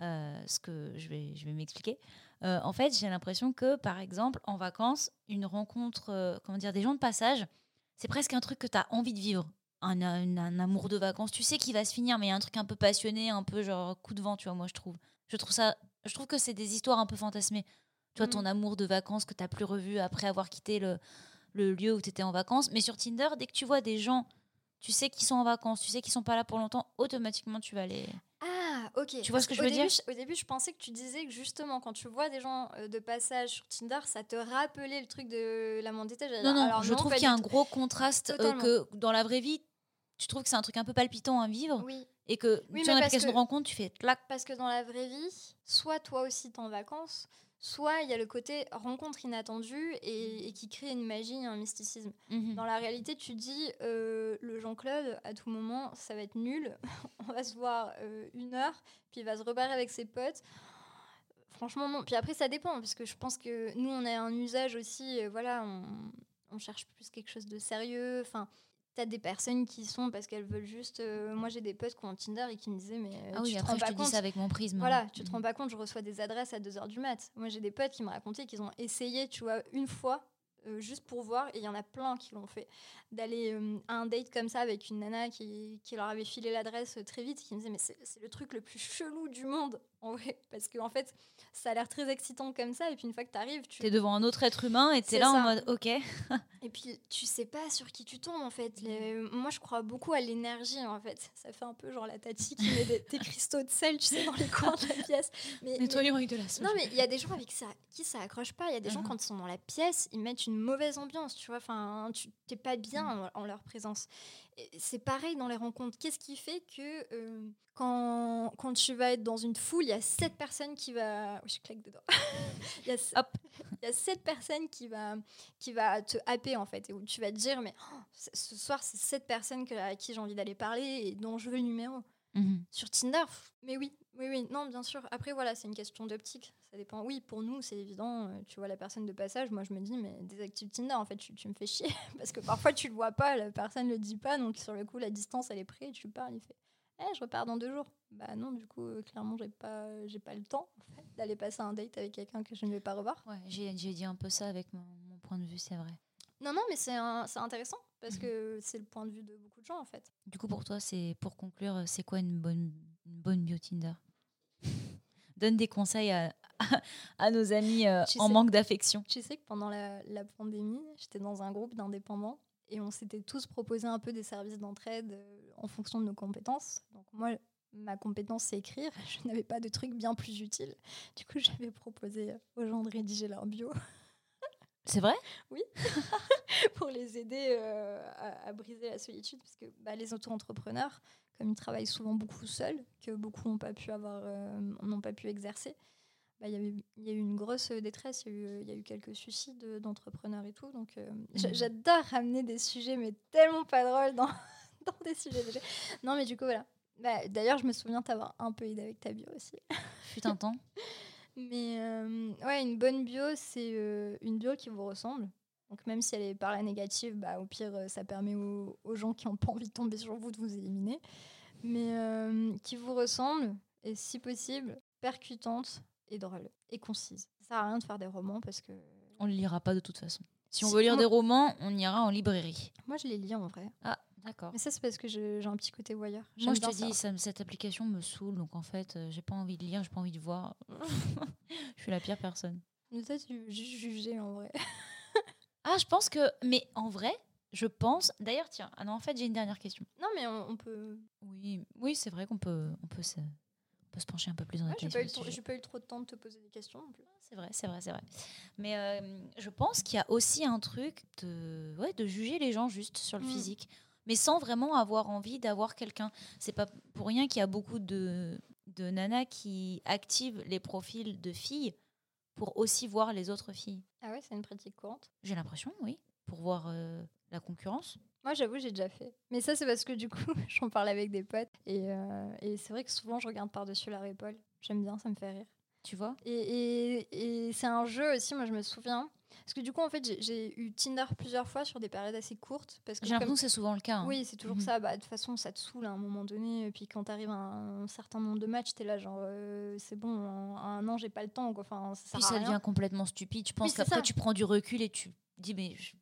Speaker 1: euh, ce que je vais, je vais m'expliquer. Euh, en fait, j'ai l'impression que, par exemple, en vacances, une rencontre, comment dire, des gens de passage, c'est presque un truc que tu as envie de vivre un, un, amour de vacances. Tu sais qu'il va se finir, mais il y a un truc un peu passionné, un peu genre coup de vent, tu vois, moi je trouve. Je trouve ça, je trouve que c'est des histoires un peu fantasmées. Tu vois, ton mmh. amour de vacances que tu n'as plus revu après avoir quitté le, le lieu où tu étais en vacances. Mais sur Tinder, dès que tu vois des gens, tu sais qu'ils sont en vacances, tu sais qu'ils sont pas là pour longtemps, automatiquement tu vas les.
Speaker 2: Ah, ok.
Speaker 1: Tu vois ce que je veux dire
Speaker 2: Au début, je pensais que tu disais que justement, quand tu vois des gens euh, de passage sur Tinder, ça te rappelait le truc de la d'étage.
Speaker 1: Non, non, Alors, je trouve qu'il y a un gros contraste euh, que dans la vraie vie, tu trouves que c'est un truc un peu palpitant à vivre
Speaker 2: oui.
Speaker 1: et que oui, sur l'application de rencontre, tu fais clac.
Speaker 2: Parce que dans la vraie vie, soit toi aussi t'es en vacances, soit il y a le côté rencontre inattendue et, qui crée une magie, un mysticisme. Mhm. Dans la réalité, tu dis euh, le Jean-Claude, à tout moment, ça va être nul. [LAUGHS] On va se voir euh, une heure, puis il va se rebarrer avec ses potes. Franchement, non. Puis après, ça dépend, parce que je pense que nous, on a un usage aussi, euh, voilà, on, on, cherche plus quelque chose de sérieux. Enfin, T'as des personnes qui sont parce qu'elles veulent juste. Euh, moi, j'ai des potes qui ont Tinder et qui me disaient Mais
Speaker 1: ah oui, tu te rends pas compte. Dis ça avec mon prisme.
Speaker 2: Voilà, tu te rends pas compte, je reçois des adresses à 2h du mat. Moi, j'ai des potes qui me racontaient qu'ils ont essayé, tu vois, une fois, euh, juste pour voir, et il y en a plein qui l'ont fait, d'aller euh, à un date comme ça avec une nana qui, qui leur avait filé l'adresse très vite, qui me disait Mais c'est le truc le plus chelou du monde, [LAUGHS] en vrai. Parce qu'en en fait, ça a l'air très excitant comme ça. Et puis une fois que tu arrives, tu
Speaker 1: es devant un autre être humain et tu es là en mode ok. [LAUGHS]
Speaker 2: et puis tu sais pas sur qui tu tombes en fait. Moi je crois beaucoup à l'énergie en fait. Ça fait un peu genre la tati qui met des, cristaux de sel, tu sais, dans les coins de la pièce.
Speaker 1: Mais, Nettoyons avec de la
Speaker 2: Non mais il y a des gens avec ça, qui ça accroche pas. Il y a des gens uh-huh. quand ils sont dans la pièce, ils mettent une mauvaise ambiance, tu vois. Enfin, tu t'es pas bien mm. en, leur présence. C'est pareil dans les rencontres. Qu'est-ce qui fait que euh, quand, quand tu vas être dans une foule, il y a sept personnes qui va. je claque dedans. [LAUGHS] il, y a, Hop. il y a sept personnes qui va, qui va te happer en fait, et où tu vas te dire mais oh, ce soir c'est sept personnes que, à qui j'ai envie d'aller parler et dont je veux le numéro. Mhm. Sur Tinder, mais oui, oui, oui, non, bien sûr. Après, voilà, c'est une question d'optique. Ça dépend. Oui, pour nous, c'est évident. Euh, tu vois la personne de passage, moi, je me dis, mais désactive Tinder, en fait, tu, tu me fais chier. [LAUGHS] Parce que parfois, tu le vois pas, la personne ne le dit pas. Donc, sur le coup, la distance, elle est prête, tu parles, il fait eh, je repars dans deux jours. Bah non, du coup, euh, clairement, j'ai pas, j'ai pas le temps d'aller passer un date avec quelqu'un que je ne vais pas revoir.
Speaker 1: Ouais, j'ai, dit un peu ça avec mon, point de vue, c'est vrai.
Speaker 2: Non, non, mais c'est, c'est intéressant parce mhm. que c'est le point de vue de beaucoup de gens en fait.
Speaker 1: Du coup, pour toi, c'est pour conclure, c'est quoi une bonne, une bonne bio Tinder? [LAUGHS] Donne des conseils à, [LAUGHS] à nos amis euh, en manque d'affection.
Speaker 2: Tu sais que pendant la, la pandémie, j'étais dans un groupe d'indépendants et on s'était tous proposé un peu des services d'entraide euh, en fonction de nos compétences. Donc moi, ma compétence c'est écrire, [LAUGHS] je n'avais pas de trucs bien plus utiles. Du coup, [LAUGHS] j'avais proposé aux gens de rédiger leur bio.
Speaker 1: C'est vrai?
Speaker 2: Oui, pour les aider euh, à, briser la solitude, parce que bah, les auto-entrepreneurs, comme ils travaillent souvent beaucoup seuls, que beaucoup n'ont pas pu avoir, euh, n'ont pas pu exercer, bah, y il y a eu une grosse détresse, il y, y, a eu quelques suicides d'entrepreneurs et tout. Donc, euh, mmh. j'adore ramener des sujets, mais tellement pas drôles dans, [LAUGHS] dans des sujets. Non, mais du coup, voilà. Bah, D'ailleurs, je me souviens t'avoir un peu aidé avec ta bio aussi. [LAUGHS]
Speaker 1: Putain, temps. [LAUGHS]
Speaker 2: mais euh, ouais, une bonne bio, c'est euh, une bio qui vous ressemble. Donc, même si elle est par la négative, bah, au pire, ça permet aux, aux gens qui n'ont pas envie de tomber sur vous de vous éliminer. Mais qui vous ressemble, et si possible, percutante, et drôle et concise. Ça sert à rien de faire des romans parce que.
Speaker 1: On ne lira pas de toute façon. Si on veut lire des romans, on ira en librairie.
Speaker 2: Moi, je les lis en vrai.
Speaker 1: Ah, d'accord.
Speaker 2: Mais ça, c'est parce que j'ai un petit côté voyeur.
Speaker 1: Moi, je te dis, ça, cette application me saoule. Donc, en fait, euh, j'ai pas envie de lire, j'ai pas envie de voir. [LAUGHS] je suis la pire personne.
Speaker 2: Mais toi, tu juger en vrai. [LAUGHS]
Speaker 1: ah, je pense que. Mais en vrai, je pense. D'ailleurs, tiens, ah non, en fait, j'ai une dernière question.
Speaker 2: Non, mais on, peut.
Speaker 1: Oui, oui c'est vrai qu'on peut, on peut se, se pencher un peu plus dans la
Speaker 2: J'ai pas, eu pas eu trop de temps de te poser des questions non plus.
Speaker 1: Ah, c'est vrai, c'est vrai, c'est vrai. Mais euh, je pense qu'il y a aussi un truc de, ouais, de juger les gens juste sur le mm. physique, mais sans vraiment avoir envie d'avoir quelqu'un. C'est pas pour rien qu'il y a beaucoup de, de nanas qui activent les profils de filles pour aussi voir les autres filles.
Speaker 2: Ah ouais, c'est une pratique courante?
Speaker 1: J'ai l'impression, oui. pour voir euh, la concurrence.
Speaker 2: Moi, j'avoue, j'ai déjà fait. Mais ça, c'est parce que du coup, [LAUGHS] j'en parle avec des potes. Et, euh, et c'est vrai que souvent, je regarde par-dessus leur épaule. J'aime bien, ça me fait rire.
Speaker 1: Tu vois?
Speaker 2: Et, et, et c'est un jeu aussi, moi, je me souviens. Parce que du coup, en fait, j'ai- eu Tinder plusieurs fois sur des périodes assez courtes. Parce que
Speaker 1: J'ai l'impression que c'est souvent le cas. hein.
Speaker 2: Oui, c'est toujours
Speaker 1: Mhm.
Speaker 2: ça. Bah, de toute façon, ça te saoule à un moment donné. Et puis quand tu arrives à un, certain nombre de matchs, tu es là, genre, euh, c'est bon, un an, j'ai pas le temps. Quoi. Enfin, ça
Speaker 1: Puis ça devient complètement stupide. Je pense qu'après, tu prends du recul et tu dis, mais je-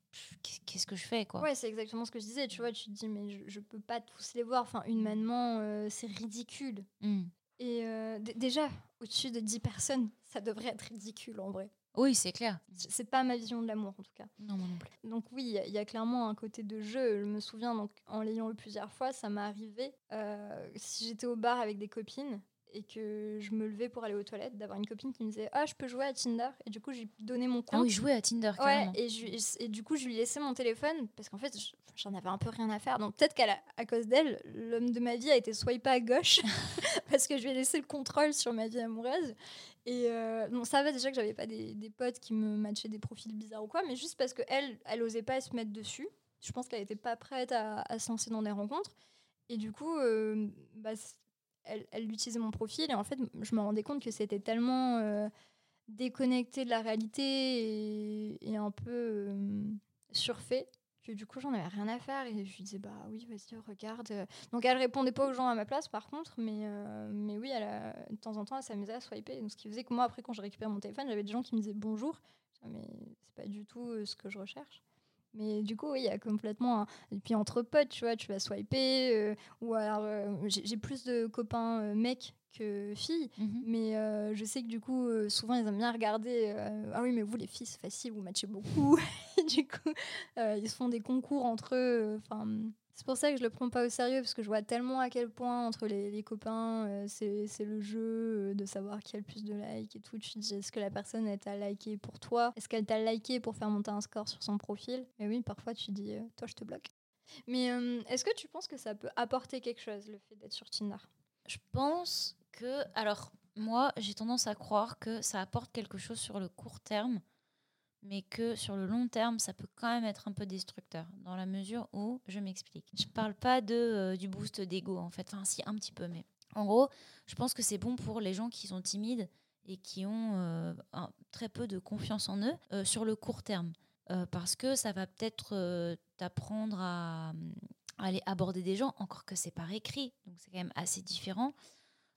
Speaker 1: qu'est-ce que je fais quoi
Speaker 2: Ouais, c'est exactement ce que je disais. Tu vois, tu te dis, mais je, je peux pas tous les voir. Enfin, humainement, euh, c'est ridicule.
Speaker 1: Hmm.
Speaker 2: Et euh, déjà, au-dessus de 10 personnes, ça devrait être ridicule en vrai.
Speaker 1: Oui, c'est clair.
Speaker 2: C'est pas ma vision de l'amour en tout cas.
Speaker 1: Non, moi non plus.
Speaker 2: Donc oui, il y a- il y, a clairement un côté de jeu. Je me souviens, donc, en l'ayant eu plusieurs fois, ça m'est arrivé. euh, si j'étais au bar avec des copines et que je me levais pour aller aux toilettes, d'avoir une copine qui me disait Ah, je peux jouer à Tinder. Et du coup, je lui donnais mon compte.
Speaker 1: Ah oui, jouer à Tinder,
Speaker 2: Ouais, et, je, lui- et du coup, je lui laissais mon téléphone parce qu'en fait, je- j'en avais un peu rien à faire. Donc peut-être qu'à à cause d'elle, l'homme de ma vie a été swipé à gauche [LAUGHS] parce que je lui ai laissé le contrôle sur ma vie amoureuse. Et euh, bon, ça va déjà que j'avais pas des, des potes qui me matchaient des profils bizarres ou quoi, mais juste parce que elle, osait pas se mettre dessus. Je pense qu'elle était pas prête à, à se lancer dans des rencontres. Et du coup, euh, bah, elle, utilisait mon profil et en fait, je me rendais compte que c'était tellement euh, déconnecté de la réalité et, un peu euh, surfait que du coup, j'en avais rien à faire et je lui disais, bah oui, vas-y, regarde. Donc, elle répondait pas aux gens à ma place, par contre, mais, euh, mais oui, de temps en temps, elle s'amusait à swiper. Donc, ce qui faisait que moi, après, quand je récupérais mon téléphone, j'avais des gens qui me disaient bonjour. Mais c'est pas du tout ce que je recherche. Mais du coup, oui, il y a complètement. un- Et puis entre potes, tu vois, tu vas swiper. euh, ou alors, euh, j'ai plus de copains euh, mecs que filles.
Speaker 1: Mhm.
Speaker 2: Mais je sais que du coup, souvent, ils aiment bien regarder. ah oui, mais vous, les filles, c'est facile, vous matchez beaucoup. [LAUGHS] Et du coup, ils se font des concours entre eux. Enfin, c'est pour ça que je le prends pas au sérieux, parce que je vois tellement à quel point, entre les, copains, euh, c'est le jeu euh, de savoir qui a le plus de likes et tout. Tu te dis, est-ce que la personne, t'a liké pour toi? Est-ce qu'elle t'a liké pour faire monter un score sur son profil? Et oui, parfois, tu dis, euh, toi, je te bloque. Mais est-ce que tu penses que ça peut apporter quelque chose, le fait d'être sur Tinder?
Speaker 1: Je pense que, alors, moi, j'ai tendance à croire que ça apporte quelque chose sur le court terme, mais que sur le long terme, ça peut quand même être un peu destructeur, dans la mesure où, je m'explique. Je parle pas de, euh, du boost d'ego, en fait, enfin, si, un petit peu, mais en gros, je pense que c'est bon pour les gens qui sont timides et qui ont euh, très peu de confiance en eux euh, sur le court terme. Parce que ça va peut-être t'apprendre à, à aller aborder des gens, encore que c'est par écrit, donc c'est quand même assez différent.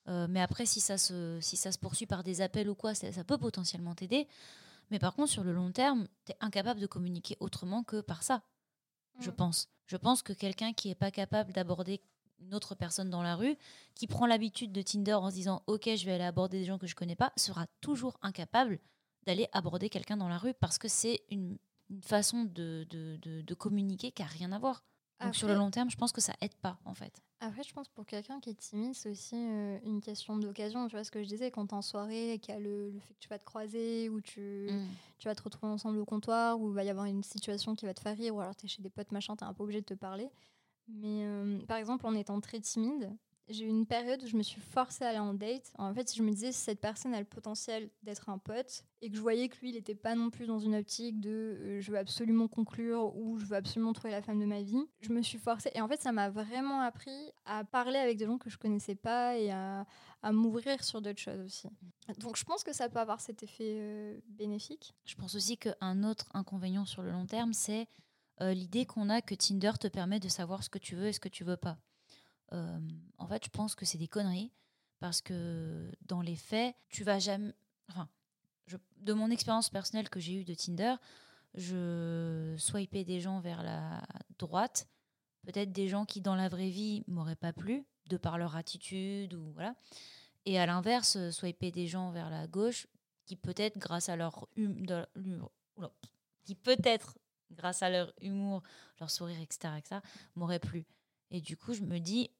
Speaker 1: Mais après, si ça, se, si ça se poursuit par des appels ou quoi, ça peut potentiellement t'aider. Mais par contre, sur le long terme, tu es incapable de communiquer autrement que par ça, je
Speaker 2: Mm.
Speaker 1: pense. Je pense que quelqu'un qui n'est pas capable d'aborder une autre personne dans la rue, qui prend l'habitude de Tinder en se disant Ok, je vais aller aborder des gens que je connais pas, sera toujours incapable d'aller aborder quelqu'un dans la rue parce que c'est une, une façon de, de, de- de communiquer qui n'a rien à voir. Sur le long terme, je pense que ça aide pas en fait.
Speaker 2: Après, je pense pour quelqu'un qui est timide, c'est aussi euh, une question d'occasion. Tu vois ce que je disais, quand t'es en soirée, qu'il y a le, le fait que tu vas te croiser, ou tu,
Speaker 1: Mm.
Speaker 2: tu vas te retrouver ensemble au comptoir, ou il va y avoir une situation qui va te faire rire, ou alors t'es chez des potes, machin, t'es un peu obligé de te parler. Mais euh, par exemple, en étant très timide, j'ai eu une période où je me suis forcée à aller en date. En fait, je me disais, si cette personne a le potentiel d'être un pote, et que je voyais que lui, il n'était pas non plus dans une optique de euh, je veux absolument conclure ou je veux absolument trouver la femme de ma vie, je me suis forcée. Et en fait, ça m'a vraiment appris à parler avec des gens que je connaissais pas et à, m'ouvrir sur d'autres choses aussi. Donc, je pense que ça peut avoir cet effet euh, bénéfique.
Speaker 1: Je pense aussi qu'un autre inconvénient sur le long terme, c'est euh, l'idée qu'on a que Tinder te permet de savoir ce que tu veux et ce que tu veux pas. Euh, en fait, je pense que c'est des conneries parce que dans les faits, tu vas jamais. Enfin, de mon expérience personnelle que j'ai eue de Tinder, je swipais des gens vers la droite, peut-être des gens qui dans la vraie vie m'auraient pas plu de par leur attitude ou voilà. Et à l'inverse, euh, swiper des gens vers la gauche qui peut-être grâce à leur hum- qui peut-être grâce à leur humour, leur sourire, etc., etc., m'aurait plu. Et du coup, je me dis,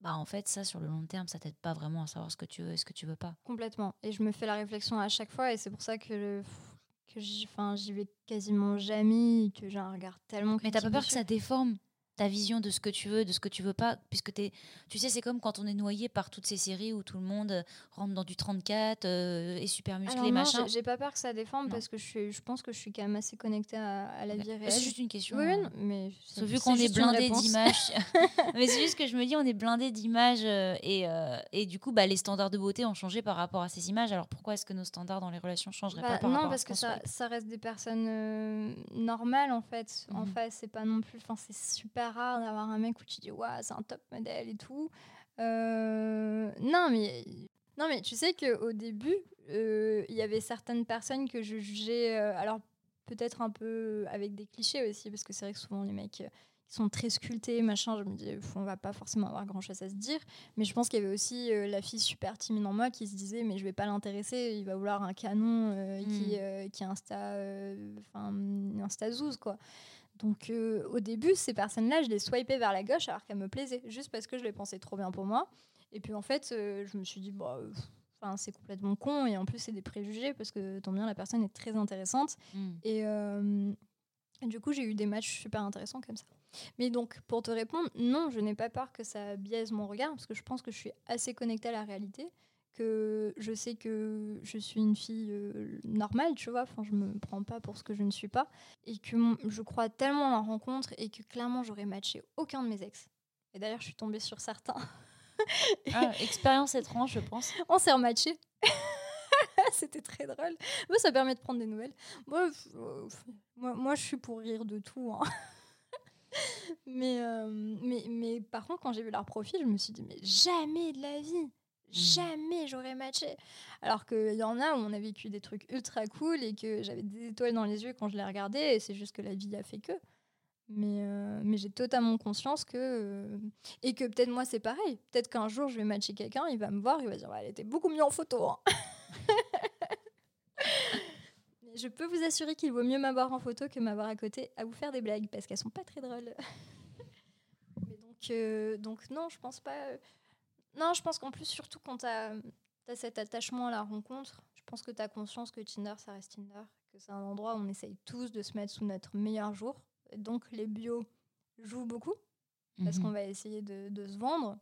Speaker 1: bah en fait, ça sur le long terme, ça t'aide pas vraiment à savoir ce que tu veux et ce que tu veux pas.
Speaker 2: Complètement. Et je me fais la réflexion à chaque fois, et c'est pour ça que, le- que j'y vais quasiment jamais, que j'ai un regard tellement
Speaker 1: Mais t'as pas peur que ça déforme ta vision de ce que tu veux, de ce que tu veux pas, puisque es, tu sais, c'est comme quand on est noyé par toutes ces séries où tout le monde euh, rentre dans du 34, euh, est super musclé,
Speaker 2: Alors non,
Speaker 1: machin.
Speaker 2: j'ai- pas peur que ça déforme
Speaker 1: Non.
Speaker 2: parce que je, suis, je pense que je suis quand même assez connectée à, à la
Speaker 1: Ok.
Speaker 2: vie
Speaker 1: C'est
Speaker 2: réelle.
Speaker 1: juste une question.
Speaker 2: Oui,
Speaker 1: hein.
Speaker 2: non, mais c'est-
Speaker 1: Sauf vu
Speaker 2: c'est
Speaker 1: qu'on est blindé d'images. [LAUGHS] [LAUGHS] Mais c'est juste que je me dis, on est blindé d'images euh, et, euh, et du coup, bah, les standards de beauté ont changé par rapport à ces images. Alors pourquoi est-ce que nos standards dans les relations changeraient
Speaker 2: Bah,
Speaker 1: pas par
Speaker 2: non, parce que ça, ça reste des personnes euh, normales en fait. En
Speaker 1: Mhm.
Speaker 2: face, c'est pas non plus. Enfin, c'est super rare d'avoir un mec où tu dis, waouh, c'est un top modèle et tout. Euh, non, mais non, mais tu sais qu'au début, euh, il y avait certaines personnes que je jugeais. euh, alors peut-être un peu avec des clichés aussi, parce que c'est vrai que souvent les mecs. qui sont très sculptés, machin, je me dis, on va pas forcément avoir grand chose à se dire. Mais je pense qu'il y avait aussi euh, la fille super timide en moi qui se disait mais je vais pas l'intéresser, il va vouloir un canon euh, qui,
Speaker 1: Mm.
Speaker 2: euh, qui insta, enfin insta zouze, quoi. Donc euh, au début ces personnes-là je les swipais vers la gauche alors qu'elles me plaisaient juste parce que je les pensais trop bien pour moi. Et puis en fait euh, je me suis dit bah euh, c'est complètement con et en plus c'est des préjugés parce que tant bien la personne est très intéressante
Speaker 1: Hmm.
Speaker 2: et euh, du coup, j'ai eu des matchs super intéressants comme ça. Mais donc, pour te répondre, non, je n'ai pas peur que ça biaise mon regard, parce que je pense que je suis assez connectée à la réalité, que je sais que je suis une fille euh, normale, tu vois, enfin, je me prends pas pour ce que je ne suis pas, et que mon- je crois tellement en la rencontre, et que clairement, j'aurais matché aucun de mes ex. Et d'ailleurs, je suis tombée sur certains. [LAUGHS]
Speaker 1: Ah, expérience étrange, je pense.
Speaker 2: On s'est rematché. [LAUGHS] C'était très drôle. Moi, ça permet de prendre des nouvelles. Moi, euh, moi, je suis pour rire de tout. hein. [LAUGHS] mais, euh, mais, mais par contre, quand j'ai vu leur profil, je me suis dit, mais jamais de la vie, jamais j'aurais matché. Alors qu'il y en a où on a vécu des trucs ultra cool et que j'avais des étoiles dans les yeux quand je les regardais, et c'est juste que la vie a fait que. Mais, euh, mais j'ai totalement conscience que. euh, et que peut-être moi, c'est pareil. Peut-être qu'un jour, je vais matcher quelqu'un, il va me voir, il va dire Elle était beaucoup mieux en photo. hein. [LAUGHS] Je peux vous assurer qu'il vaut mieux m'avoir en photo que m'avoir à côté à vous faire des blagues parce qu'elles sont pas très drôles. [LAUGHS] Mais donc, euh, donc, non, je pense pas. Non, je pense qu'en plus, surtout quand tu as, cet attachement à la rencontre, je pense que tu as conscience que Tinder, ça reste Tinder, que c'est un endroit où on essaye tous de se mettre sous notre meilleur jour. Donc, les bios jouent beaucoup parce
Speaker 1: Mhm.
Speaker 2: qu'on va essayer de, de se vendre.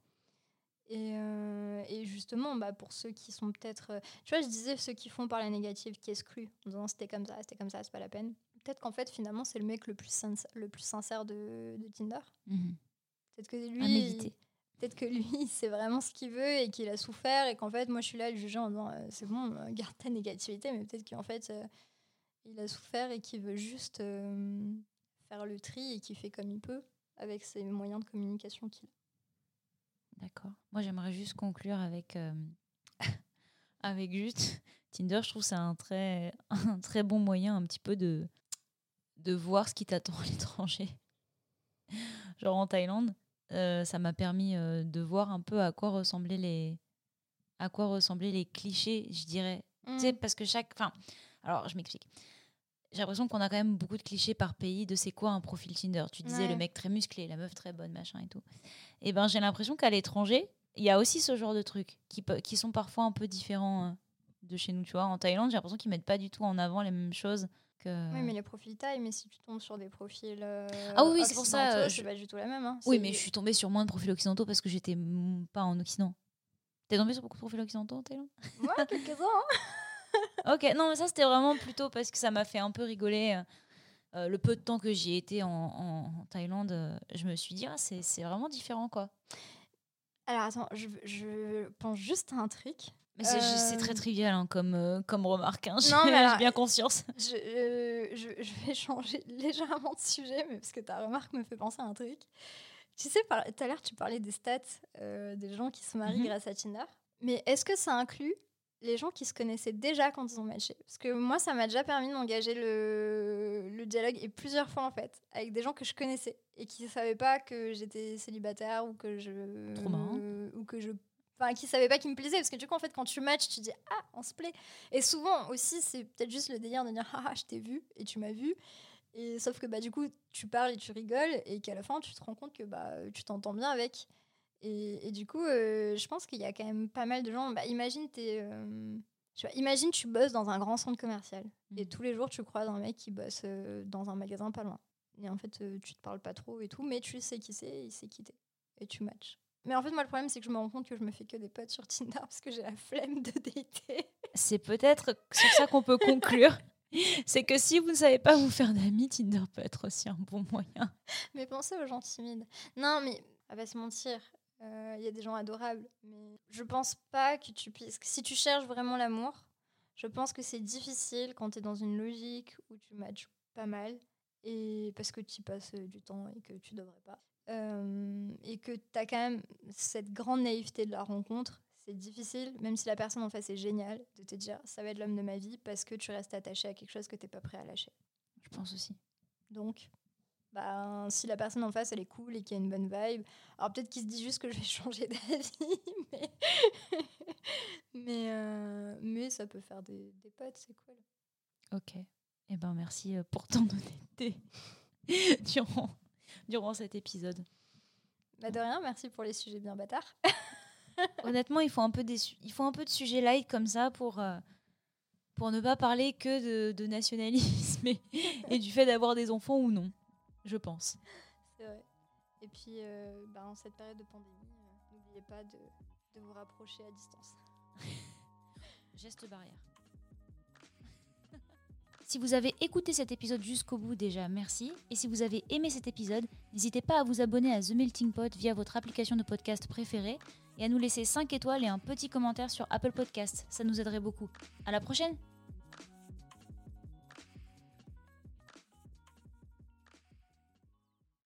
Speaker 2: Et, euh, et justement, bah, pour ceux qui sont peut-être. euh, Tu vois, je disais ceux qui font par la négative, qui excluent, en disant c'était comme ça, c'était comme ça, c'est pas la peine. Peut-être qu'en fait, finalement, c'est le mec le plus, sincère, le plus sincère de, de Tinder.
Speaker 1: Mhm.
Speaker 2: Peut-être que
Speaker 1: À
Speaker 2: lui.
Speaker 1: méditer.
Speaker 2: Peut-être que lui, [LAUGHS] c'est vraiment ce qu'il veut et qu'il a souffert et qu'en fait, moi, je suis là à le juger en disant euh, c'est bon, euh, garde ta négativité, mais peut-être qu'en fait, euh, il a souffert et qu'il veut juste faire le tri et qu'il fait comme il peut avec ses moyens de communication qu'il a.
Speaker 1: D'accord. Moi, j'aimerais juste conclure avec, [LAUGHS] avec juste Tinder. Je trouve c'est un très, [LAUGHS] un très bon moyen, un petit peu de, de voir ce qui t'attend à l'étranger. Genre en Thaïlande, euh, ça m'a permis euh, de voir un peu à quoi ressemblaient les, à quoi ressemblaient les clichés, je dirais. Tu sais, parce que chaque. Enfin, alors, je m'explique. J'ai l'impression qu'on a quand même beaucoup de clichés par pays de c'est quoi un profil Tinder. Tu disais
Speaker 2: Ouais.
Speaker 1: le mec très musclé, la meuf très bonne, machin et tout. Et ben, j'ai l'impression qu'à l'étranger, il y a aussi ce genre de trucs qui, qui sont parfois un peu différents euh, de chez nous. Tu vois, en Thaïlande, j'ai l'impression qu'ils mettent pas du tout en avant les mêmes choses que.
Speaker 2: Oui, mais les profils taille, mais si tu tombes sur des profils. euh,
Speaker 1: Ah oui, oui, c'est pour ça, euh,
Speaker 2: C'est
Speaker 1: je-
Speaker 2: pas du tout la même. hein.
Speaker 1: Oui,
Speaker 2: C'est-
Speaker 1: mais je suis tombée sur moins de profils occidentaux parce que j'étais pas en Occident. T'es tombée sur beaucoup de profils occidentaux en Thaïlande
Speaker 2: Ouais, [LAUGHS] quelques-uns. hein.
Speaker 1: Ok, non, mais ça c'était vraiment plutôt parce que ça m'a fait un peu rigoler. euh, euh, le peu de temps que j'y ai été en, en- en Thaïlande, euh, je me suis dit, ah, c'est c'est vraiment différent quoi.
Speaker 2: Alors attends, je, je pense juste à un truc.
Speaker 1: Mais c'est
Speaker 2: Euh,
Speaker 1: très trivial hein, comme, euh, comme remarque, hein, j'ai bien conscience. [LAUGHS]
Speaker 2: Je, euh, je, je vais changer [LAUGHS] légèrement de sujet, mais parce que ta remarque me fait penser à un truc. Tu sais, tout à l'heure, tu parlais des stats euh, des gens qui se marient
Speaker 1: Mhm.
Speaker 2: grâce à Tinder. Mais est-ce que ça inclut les gens qui se connaissaient déjà quand ils ont matché? Parce que moi, ça m'a déjà permis d'engager le, le dialogue, et plusieurs fois en fait, avec des gens que je connaissais et qui ne savaient pas que j'étais célibataire ou que je. Ou que je. Enfin, qui savaient pas qui me plaisait. Parce que du coup, en fait, quand tu matches, tu dis Ah, on se plaît. Et souvent aussi, c'est peut-être juste le délire de dire Ah, ah, je t'ai vu et tu m'as vu. Et sauf que bah, du coup, tu parles et tu rigoles et qu'à la fin, tu te rends compte que bah, tu t'entends bien avec. Et, et du coup, euh, je pense qu'il y a quand même pas mal de gens. Bah, imagine, t'es, euh, tu vois, imagine, tu bosses dans un grand centre commercial et
Speaker 1: Mhm.
Speaker 2: tous les jours, tu croises un mec qui bosse euh, dans un magasin pas loin. Et en fait, tu te parles pas trop et tout, mais tu sais qui c'est, il sait qui t'es. Et tu matches. Mais en fait, moi, le problème, c'est que je me rends compte que je me fais que des potes sur Tinder parce que j'ai la flemme de dater.
Speaker 1: C'est peut-être sur ça qu'on peut conclure. [LAUGHS] C'est que si vous ne savez pas vous faire d'amis, Tinder peut être aussi un bon moyen.
Speaker 2: Mais pensez aux gens timides. Non, mais à pas se mentir, euh, il y a des gens adorables. Mais je pense pas que tu puisses. Si tu cherches vraiment l'amour, je pense que c'est difficile quand tu es dans une logique où tu matches pas mal et parce que tu y passes euh, du temps et que tu devrais pas. Euh, et que tu as quand même cette grande naïveté de la rencontre, c'est difficile, même si la personne en face est géniale, de te dire ça va être l'homme de ma vie parce que tu restes attaché à quelque chose que tu n'es pas prêt à lâcher.
Speaker 1: Je pense aussi.
Speaker 2: Donc, bah, si la personne en face elle est cool et qu'il y a une bonne vibe, alors peut-être qu'il se dit juste que je vais [LAUGHS] changer d'avis, mais, [LAUGHS] mais, euh, mais ça peut faire des, des potes, c'est cool.
Speaker 1: Ok. Eh ben merci euh, pour ton honnêteté [LAUGHS] durant, durant cet épisode.
Speaker 2: Bah de rien, merci pour les sujets bien bâtards. [LAUGHS]
Speaker 1: Honnêtement, il faut un peu des su- il faut un peu de sujets light comme ça pour euh, pour ne pas parler que de, de nationalisme et, [LAUGHS] et du fait d'avoir des enfants ou non, je pense.
Speaker 2: C'est vrai. Et puis, euh, bah, en cette période de pandémie, euh, n'oubliez pas de, de vous rapprocher à distance. [LAUGHS]
Speaker 1: Geste barrière. Si vous avez écouté cet épisode jusqu'au bout déjà, merci. Et si vous avez aimé cet épisode, n'hésitez pas à vous abonner à The Melting Pot via votre application de podcast préférée et à nous laisser 5 étoiles et un petit commentaire sur Apple Podcast. Ça nous aiderait beaucoup. À la prochaine